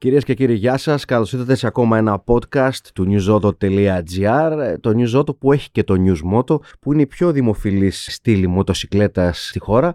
Κυρίες και κύριοι, γεια σας. Καλώς ήρθατε σε ακόμα ένα podcast του newsauto.gr το Newsauto που έχει και το News που είναι η πιο δημοφιλής στήλη μοτοσυκλέτας στη χώρα.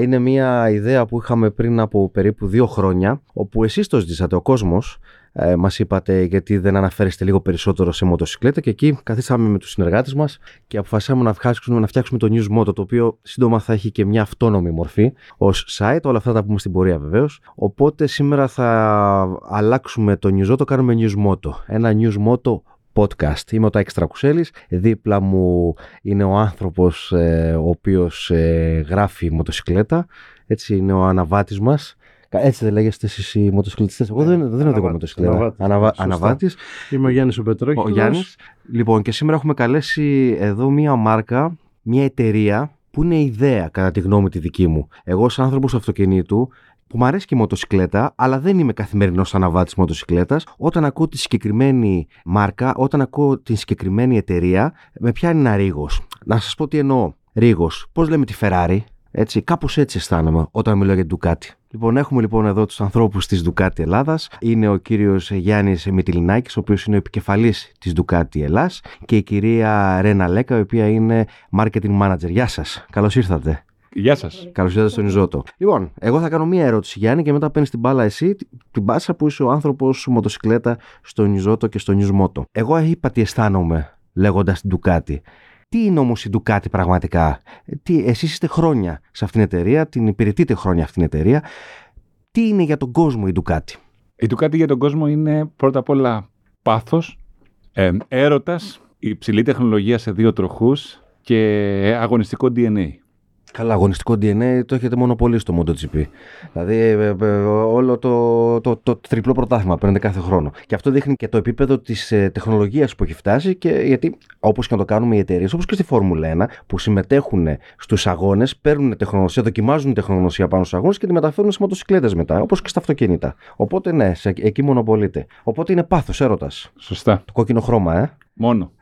Είναι μια ιδέα που είχαμε πριν από περίπου δύο χρόνια, όπου εσείς το ζητήσατε ο κόσμος ε, μας είπατε γιατί δεν αναφέρεστε λίγο περισσότερο σε μοτοσυκλέτα και εκεί καθίσαμε με τους συνεργάτες μας και αποφασίσαμε να φτιάξουμε, να φτιάξουμε το News Moto το οποίο σύντομα θα έχει και μια αυτόνομη μορφή ως site, όλα αυτά τα πούμε στην πορεία βεβαίως. Οπότε σήμερα θα αλλάξουμε το News Moto, κάνουμε News Moto, ένα News Moto podcast. Είμαι ο Τάκης Τρακουσέλης, δίπλα μου είναι ο άνθρωπος ε, ο οποίος ε, γράφει μοτοσυκλέτα, έτσι είναι ο αναβάτης μας έτσι δεν λέγεστε εσεί οι μοτοσυκλετιστές. Εγώ δεν, δεν οδηγώ μοτοσυκλέτα. Αναβάτης. Είμαι ο Γιάννης ο Πετρόχης. Ο Γιάννης. Λοιπόν, και σήμερα έχουμε καλέσει εδώ μία μάρκα, μία εταιρεία που είναι ιδέα κατά τη γνώμη τη δική μου. Εγώ, ως άνθρωπος αυτοκινήτου, που μου αρέσει και η μοτοσυκλέτα, αλλά δεν είμαι καθημερινός αναβάτης μοτοσυκλέτας. Όταν ακούω τη συγκεκριμένη μάρκα, όταν ακούω την συγκεκριμένη εταιρεία, με πιάνει ένα ρίγος. Να σας πω τι εννοώ. Ρίγος. Πώς λέμε τη Ferrari, έτσι, κάπως έτσι αισθάνομαι όταν μιλάω για την Ducati. Λοιπόν, έχουμε λοιπόν εδώ τους ανθρώπους της Ducati Ελλάδας. Είναι ο κύριος Γιάννης Μητυλινάκης, ο οποίος είναι ο επικεφαλής της Ducati Ελλάς και η κυρία Ρένα Λέκα, η οποία είναι marketing manager. Γεια σας, καλώς ήρθατε. Γεια σας. Καλώς ήρθατε στον Ιζότο. Λοιπόν, εγώ θα κάνω μία ερώτηση, Γιάννη, και μετά παίρνεις την μπάλα εσύ, την πάσα που είσαι ο άνθρωπος μοτοσυκλέτα στον Ιζότο και στο Νιουσμότο. Εγώ είπα τι αισθάνομαι λέγοντας την Ducati. Τι είναι όμως η Ducati πραγματικά; Τι, εσείς είστε χρόνια σε αυτήν την εταιρεία, την υπηρετείτε χρόνια αυτήν την εταιρεία. Τι είναι για τον κόσμο η Ducati; Η Ducati για τον κόσμο είναι πρώτα απ' όλα πάθος, ε, έρωτας, υψηλή τεχνολογία σε δύο τροχούς και αγωνιστικό DNA. Καλά, αγωνιστικό DNA το έχετε μόνο πολύ στο MotoGP. Δηλαδή, ε, ε, ε, όλο το, το, το, τριπλό πρωτάθλημα παίρνετε κάθε χρόνο. Και αυτό δείχνει και το επίπεδο της τεχνολογίας που έχει φτάσει. Και γιατί, όπως και να το κάνουμε οι εταιρείες, όπως και στη Φόρμουλα 1, που συμμετέχουν στους αγώνες, παίρνουν τεχνογνωσία, δοκιμάζουν τεχνογνωσία πάνω στους αγώνες και τη μεταφέρουν σε μοτοσυκλέτες μετά, όπως και στα αυτοκίνητα. Οπότε, ναι, σε, εκεί μονοπολείται. Οπότε είναι πάθος, έρωτας. Σωστά. Το κόκκινο χρώμα, ε. Μόνο.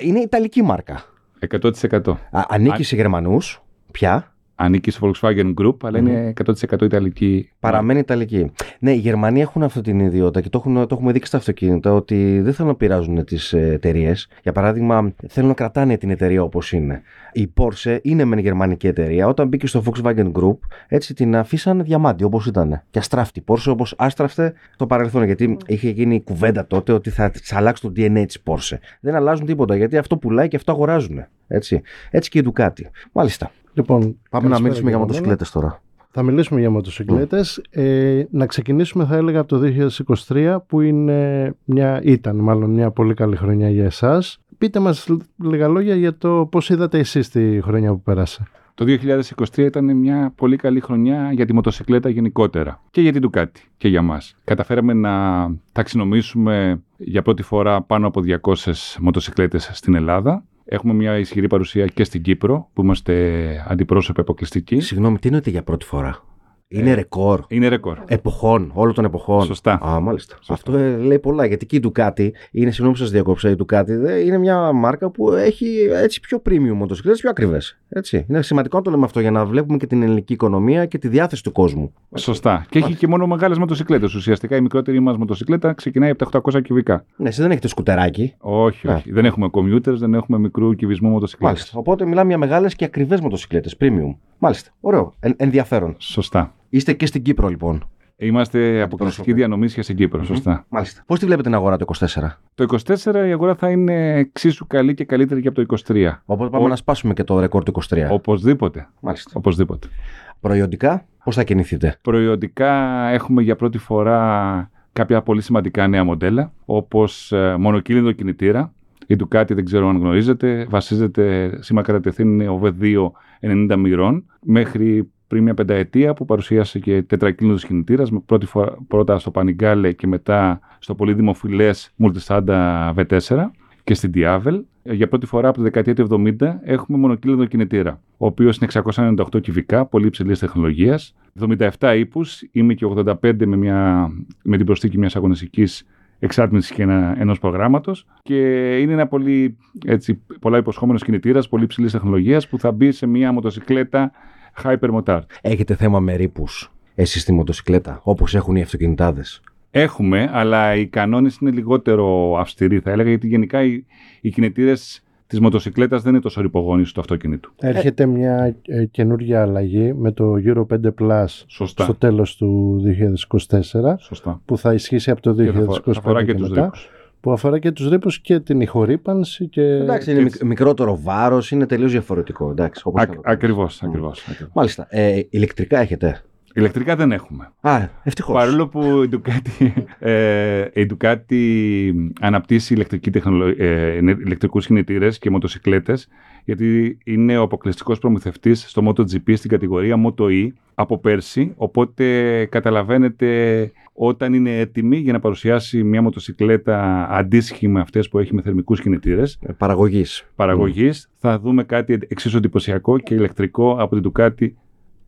Είναι ιταλική μάρκα. 100%. Α, ανήκει σε Γερμανούς. Ποια; ανήκει στο Volkswagen Group, αλλά είναι 100% Ιταλική. Παραμένει Ιταλική. Ναι, οι Γερμανοί έχουν αυτή την ιδιότητα και το, έχουν, το έχουμε δείξει στα αυτοκίνητα ότι δεν θέλουν να πειράζουν τις εταιρείες. Για παράδειγμα, θέλουν να κρατάνε την εταιρεία όπως είναι. Η Porsche είναι μεν γερμανική εταιρεία. Όταν μπήκε στο Volkswagen Group, έτσι την αφήσαν διαμάντι όπως ήταν. Και αστράφτη. Porsche όπως άστραφτε στο παρελθόν. Γιατί είχε γίνει κουβέντα τότε ότι θα αλλάξει το DNA της Porsche. Δεν αλλάζουν τίποτα γιατί αυτό πουλάει και αυτό αγοράζουν. Έτσι, έτσι και η Ducati. Μάλιστα. Λοιπόν, Πάμε να μιλήσουμε για μοτοσυκλέτες τώρα. Θα μιλήσουμε για μοτοσυκλέτες. Ε, να ξεκινήσουμε θα έλεγα από το 2023 που είναι μια, ήταν μάλλον μια πολύ καλή χρονιά για εσάς. Πείτε μας λίγα λόγια για το πώς είδατε εσείς τη χρονιά που πέρασε. Το 2023 ήταν μια πολύ καλή χρονιά για τη μοτοσυκλέτα γενικότερα και για την Ducati και για μας. Καταφέραμε να ταξινομήσουμε για πρώτη φορά πάνω από 200 μοτοσυκλέτες στην Ελλάδα Έχουμε μια ισχυρή παρουσία και στην Κύπρο, που είμαστε αντιπρόσωποι αποκλειστικοί. Συγγνώμη, τι εννοείται για πρώτη φορά; Είναι ε, ρεκόρ. Είναι ρεκόρ. Εποχών, όλων των εποχών. Σωστά. Α, μάλιστα. Σωστά. Αυτό ε, λέει πολλά. Γιατί και η Ducati, είναι συγγνώμη που σας διακόψα, η Ducati είναι μια μάρκα που έχει έτσι πιο premium μοτοσυκλέτες, πιο ακριβές. Είναι σημαντικό να το λέμε αυτό για να βλέπουμε και την ελληνική οικονομία και τη διάθεση του κόσμου. Σωστά. Και έχει και μόνο μεγάλες μοτοσυκλέτες. Ουσιαστικά η μικρότερη μας μοτοσυκλέτα ξεκινάει από τα 800 κυβικά. Ναι, εσεί δεν έχετε σκουτεράκι. Όχι, όχι. Δεν έχουμε κομπιούτερ, δεν έχουμε μικρού κυβισμού μοτοσυκλέτες. Μάλιστα. Οπότε μιλάμε για μεγάλες και ακριβές μοτοσυκλέτες, premium. Μάλιστα. Ωραίο. En, ενδιαφέρον. Σωστά. Είστε και στην Κύπρο λοιπόν. Είμαστε αποκλειστική διανομήσια στην Κύπρο, σωστά. Μάλιστα. Πώς τη βλέπετε την αγορά το 24, Το 24 η αγορά θα είναι εξίσου καλή και καλύτερη και από το 23. Οπότε πάμε Ο... να σπάσουμε και το ρεκόρ του 23. Οπωσδήποτε. Μάλιστα. Οπωσδήποτε. Προϊόντικα, πώς θα κινηθείτε; Προϊόντικα έχουμε για πρώτη φορά κάποια πολύ σημαντικά νέα μοντέλα, όπως ε, μονοκύλινο κινητήρα. Η Ducati δεν ξέρω αν γνωρίζετε, βασίζεται σήμα κατατεθήν είναι OV2 90 μοιρών μέχρι πριν μια πενταετία που παρουσίασε και τετρακύλινο κινητήρας, πρώτη φορά, πρώτα στο Πανιγκάλε και μετά στο πολύ δημοφιλές Multisada V4 και στην Diavel. Για πρώτη φορά από τη δεκαετία του 70 έχουμε μονοκύλινο κινητήρα, ο οποίος είναι 698 κυβικά, πολύ υψηλής τεχνολογίας, 77 ύπους, είμαι και 85 με, μια, με την προσθήκη μιας αγωνιστικής εξάρτησης και ένα, ενός προγράμματος και είναι ένα πολύ έτσι, πολλά υποσχόμενος κινητήρας, πολύ υψηλής τεχνολογίας που θα μπει σε μια μοτοσυκλέτα hypermotard. Έχετε θέμα με ρήπους εσείς στη μοτοσυκλέτα, όπως έχουν οι αυτοκινητάδες; Έχουμε, αλλά οι κανόνες είναι λιγότερο αυστηροί, θα έλεγα, γιατί γενικά οι, οι κινητήρες της μοτοσυκλέτας δεν είναι τόσο ρηπογόνοι στο αυτοκίνητο. Έρχεται μια ε, καινούργια αλλαγή με το Euro 5 Plus Σωστά. στο τέλος του 2024 Σωστά. που θα ισχύσει από το Και θα 2025 αφορά- αφορά και και τους μετά, ρήπους. που αφορά και τους ρήπους και την ηχορύπανση και... Εντάξει, είναι έτσι. μικ- μικρότερο βάρος, είναι τελείως διαφορετικό. Εντάξει, όπως Α, να το κάνεις. ακριβώς, Μμ. ακριβώς, ακριβώς. Μάλιστα. Ε, ηλεκτρικά έχετε; Ηλεκτρικά δεν έχουμε. Α, ευτυχώς. Παρόλο που η Ducati, ε, η Ducati αναπτύσσει ηλεκτρική τεχνολο... ε, είναι- ηλεκτρικούς κινητήρες και μοτοσυκλέτες γιατί είναι ο αποκλειστικός προμηθευτής στο MotoGP στην κατηγορία Moto E από πέρσι οπότε καταλαβαίνετε όταν είναι έτοιμη για να παρουσιάσει μια μοτοσυκλέτα αντίστοιχη με αυτές που έχει με θερμικούς κινητήρες Παραγωγής. παραγωγής θα δούμε κάτι εξίσου εντυπωσιακό και ηλεκτρικό από την Ducati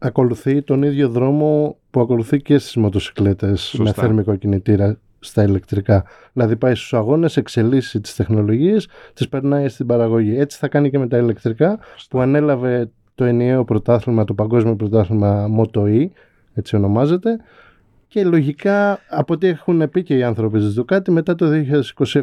ακολουθεί τον ίδιο δρόμο που ακολουθεί και στις μοτοσυκλέτες με Σωστά. θερμικό κινητήρα στα ηλεκτρικά. Δηλαδή πάει στους αγώνες, εξελίσσει τις τεχνολογίες, τις περνάει στην παραγωγή. Έτσι θα κάνει και με τα ηλεκτρικά που ανέλαβε το ενιαίο πρωτάθλημα, το παγκόσμιο πρωτάθλημα Moto E, έτσι ονομάζεται. Και λογικά, από ό,τι έχουν πει και οι άνθρωποι της Ducati, μετά το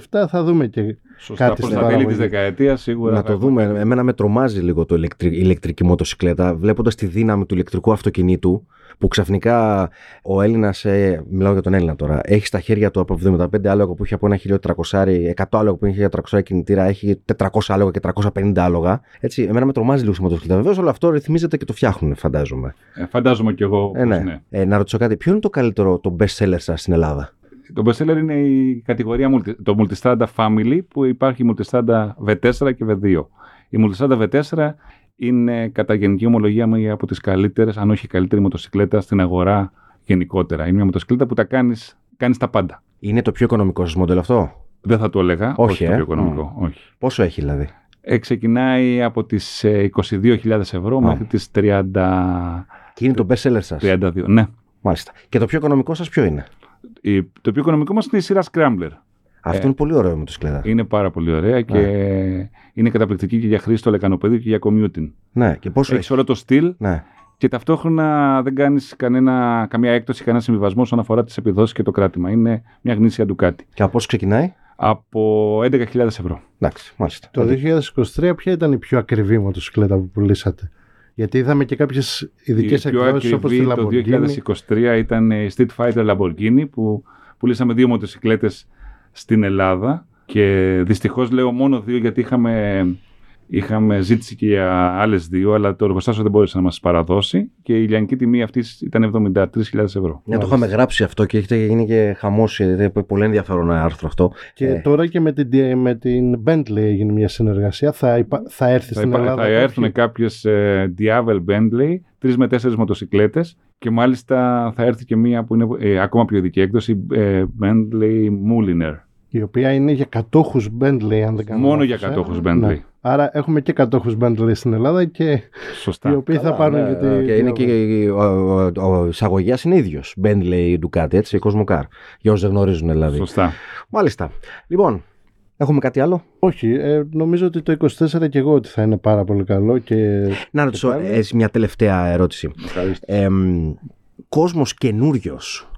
2027 θα δούμε και Σωστά, Κάτι προς στην τα τέλη της παραγωγή. δεκαετίας σίγουρα Να θα το έχουμε δούμε. Εμένα με τρομάζει λίγο το ηλεκτρι- η ηλεκτρική μοτοσυκλέτα, βλέποντας τη δύναμη του ηλεκτρικού αυτοκινήτου, που ξαφνικά ο Έλληνας, μιλάω για τον Έλληνα τώρα, έχει στα χέρια του από 75 άλογα που έχει από ένα 1300, 100 άλογα που έχει 1300 κινητήρα, έχει 400 άλογα και 350 άλογα. Έτσι, εμένα με τρομάζει λίγο η μοτοσυκλέτα. Βεβαίως όλο αυτό ρυθμίζεται και το φτιάχνουν, φαντάζομαι. Ε, φαντάζομαι κι εγώ Ε, πως ναι. ναι. Ε, να ρωτήσω κάτι, ποιο είναι το καλύτερο, το best seller σας στην Ελλάδα; Το best seller είναι η κατηγορία multi- το Multistrada Family που υπάρχει η Multistrada V4 και V2. Η Multistrada V4 είναι κατά γενική ομολογία μία από τις καλύτερες, αν όχι η καλύτερη μοτοσυκλέτα στην αγορά γενικότερα. Είναι μια μοτοσυκλέτα που τα κάνεις, κάνεις τα πάντα. Είναι το πιο οικονομικό σας μοντέλο αυτό; Δεν θα το έλεγα, Όχι, το ε; πιο οικονομικό. Όχι. Πόσο έχει δηλαδή; Ε, ξεκινάει από τις ε, 22.000 ευρώ Α. μέχρι τις 30, Και είναι το best seller σα. 32. Ναι. Μάλιστα. Και το πιο οικονομικό σας ποιο είναι; Η- το πιο οικονομικό μας είναι η σειρά Scrambler. Αυτό Ε, είναι πολύ ωραίο μοτοσυκλέτα. Είναι πάρα πολύ ωραία και είναι καταπληκτική και για χρήση στο λεκανοπέδιο και για commuting. Ναι, και πόσο έχεις. Έχει όλο το στυλ Ναι. και ταυτόχρονα δεν κάνεις καμία έκπτωση, κανένα συμβιβασμό όσον αφορά τις επιδόσεις και το κράτημα. Είναι μια γνήσια ντουκάτη. Και από πόσο ξεκινάει; Από 11.000 ευρώ. Εντάξει, μάλιστα. Το 2023 ποια ήταν η πιο ακριβή μοτοσυκλέτα που πουλήσατε; Γιατί είδαμε και κάποιες ειδικές Η πιο εκδόσεις όπως τη ακριβή το Lamborghini. 2023 ήταν η Street Fighter Lamborghini που πουλήσαμε δύο μοτοσυκλέτες στην Ελλάδα και δυστυχώς λέω μόνο δύο γιατί είχαμε, είχαμε ζήτηση και για άλλες δύο αλλά το εργοστάσιο δεν μπόρεσε να μας παραδώσει και η λιανική τιμή αυτής ήταν 73.000 ευρώ. Ναι, το είχαμε γράψει αυτό και έχετε γίνει και χαμός. Πολύ ενδιαφέρον άρθρο αυτό. Και Ε. τώρα και με την, με την Bentley έγινε μια συνεργασία. Θα, υπα- θα έρθει Θα, στην υπά- Ελλάδα. θα κάποια- έρθουν κάποιες ε, Diavel Bentley, τρεις με τέσσερις μοτοσυκλέτες και μάλιστα θα έρθει και μία που είναι ε, ακόμα πιο ειδική έκδοση, ε, Bentley Mulliner. Η οποία είναι για κατόχους Bentley, αν δεν κάνω Μόνο λάθος, για ε. κατόχους Bentley. Ναι. Άρα έχουμε και κατόχους Bentley στην Ελλάδα και Σωστά. οι οποίοι θα πάρουν και τη... Και είναι και ο, ο, ο εισαγωγέα είναι ίδιος. Bentley Ducati, έτσι, Cosmo Car. Για όσους δεν γνωρίζουν δηλαδή. Σωστά. Μάλιστα. Λοιπόν, έχουμε κάτι άλλο; Όχι, ε, νομίζω ότι το 24 και εγώ ότι θα είναι πάρα πολύ καλό και Να ρωτήσω πάλι. έτσι, μια τελευταία ερώτηση. Εμ, κόσμος καινούριος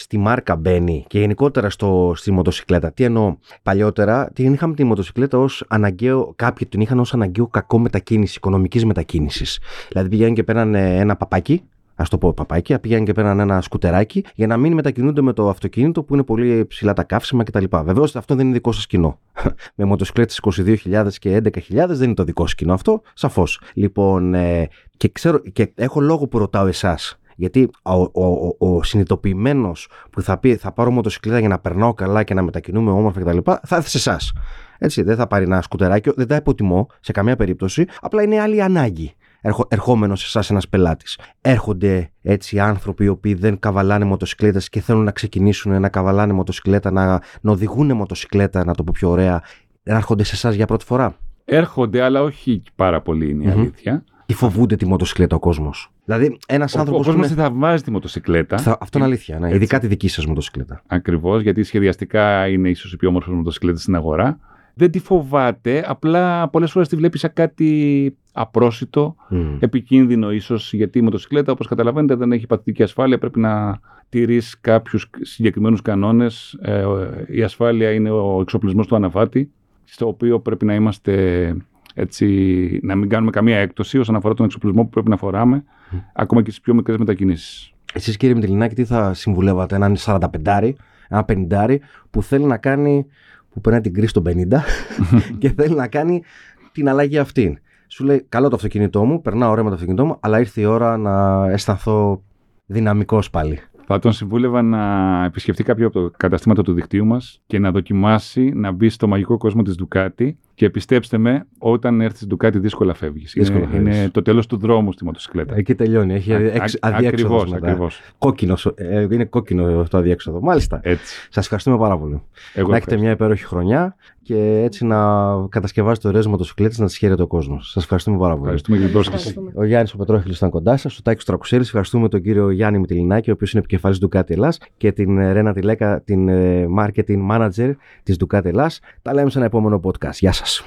στη μάρκα μπαίνει και γενικότερα στο, στη μοτοσυκλέτα. Τι εννοώ, παλιότερα την είχαμε τη μοτοσυκλέτα ως αναγκαίο, κάποιοι την είχαν ως αναγκαίο κακό μετακίνηση, οικονομικής μετακίνησης. Δηλαδή πηγαίνουν και παίρνανε ένα παπάκι, Α το πω παπάκι, πήγαιναν και παίρναν ένα σκουτεράκι για να μην μετακινούνται με το αυτοκίνητο που είναι πολύ ψηλά τα καύσιμα κτλ. Βεβαίως αυτό δεν είναι δικό σας κοινό. με μοτοσυκλέτες 22.000 και 11.000 δεν είναι το δικό σας κοινό αυτό, σαφώς. Λοιπόν, ε, και, ξέρω, και έχω λόγο που ρωτάω εσάς. Γιατί ο, ο, ο, ο συνειδητοποιημένος που θα πει θα πάρω μοτοσυκλέτα για να περνάω καλά και να μετακινούμε όμορφα κτλ. θα έρθει σε εσάς. Έτσι, δεν θα πάρει ένα σκουτεράκι, δεν τα υποτιμώ σε καμία περίπτωση. Απλά είναι άλλη ανάγκη ερχο, ερχόμενος σε εσάς ένας πελάτης. Έρχονται έτσι άνθρωποι οι οποίοι δεν καβαλάνε μοτοσυκλέτες και θέλουν να ξεκινήσουν να καβαλάνε μοτοσυκλέτα, να, να οδηγούν μοτοσυκλέτα, να το πω πιο ωραία. Έρχονται σε εσάς για πρώτη φορά. Έρχονται, αλλά όχι πάρα πολύ είναι η Μμμ. αλήθεια. Ή φοβούνται τη μοτοσυκλέτα ο κόσμος. Δηλαδή, ένας Ο, ο άνθρωπος. κόσμος δεν θαυμάζει τη μοτοσυκλέτα. Θα, αυτό είναι αλήθεια. Ναι, Έτσι. ειδικά τη δική σας μοτοσυκλέτα. Ακριβώς, γιατί σχεδιαστικά είναι ίσως οι πιο όμορφε μοτοσυκλέτε στην αγορά. Δεν τη φοβάται, απλά πολλές φορές τη βλέπει σαν κάτι απρόσιτο, Μμ. επικίνδυνο ίσως, γιατί η μοτοσυκλέτα, όπως καταλαβαίνετε, δεν έχει παθητική ασφάλεια. Πρέπει να τηρείς κάποιους συγκεκριμένους κανόνες. Ε, η ασφάλεια είναι ο εξοπλισμός του αναβάτη, στο οποίο πρέπει να είμαστε έτσι, να μην κάνουμε καμία έκπτωση όσον αφορά τον εξοπλισμό που πρέπει να φοράμε, ακόμα και στις πιο μικρές μετακινήσεις. Εσείς, κύριε Μητυλινάκη, τι θα συμβουλεύατε έναν 45 ένα 50 που θέλει να κάνει, που περνάει την κρίση στο 50 και θέλει να κάνει την αλλαγή αυτή. Σου λέει, καλό το αυτοκίνητό μου, περνάω ωραία με το αυτοκίνητό μου, αλλά ήρθε η ώρα να αισθανθώ δυναμικός πάλι. Θα τον συμβούλευα να επισκεφτεί κάποιο από τα καταστήματα του δικτύου μας και να δοκιμάσει να μπει στο μαγικό κόσμο της Ducati. Και πιστέψτε με, όταν έρθει στην Ducati, δύσκολα φεύγεις. Είναι, είναι το τέλος του δρόμου στη μοτοσυκλέτα. Εκεί τελειώνει. Έχει αδιέξοδος. Ακριβώς. Κόκκινο, ε, είναι κόκκινο το αδιέξοδο. Μάλιστα. Σας ευχαριστούμε πάρα πολύ. Εγώ να έχετε μια υπέροχη χρονιά και έτσι να κατασκευάσετε ωραίε μοτοσυκλέτε να τι χαίρεται ο κόσμος. Σας ευχαριστούμε πάρα πολύ. Ευχαριστούμε για την πρόσκληση. Ο Γιάννης ο Πετρόχιλο ήταν κοντά σας, ο Τάκης Τρακουσέλη. Ευχαριστούμε τον κύριο Γιάννη Μητυλινάκη, ο οποίος είναι επικεφαλής του Ducati Ελλάς και την ε, Ρένα Τιλέκα, την ε, marketing manager της Ducati Ελλάς. Τα λέμε σε ένα επόμενο podcast. Γεια σας.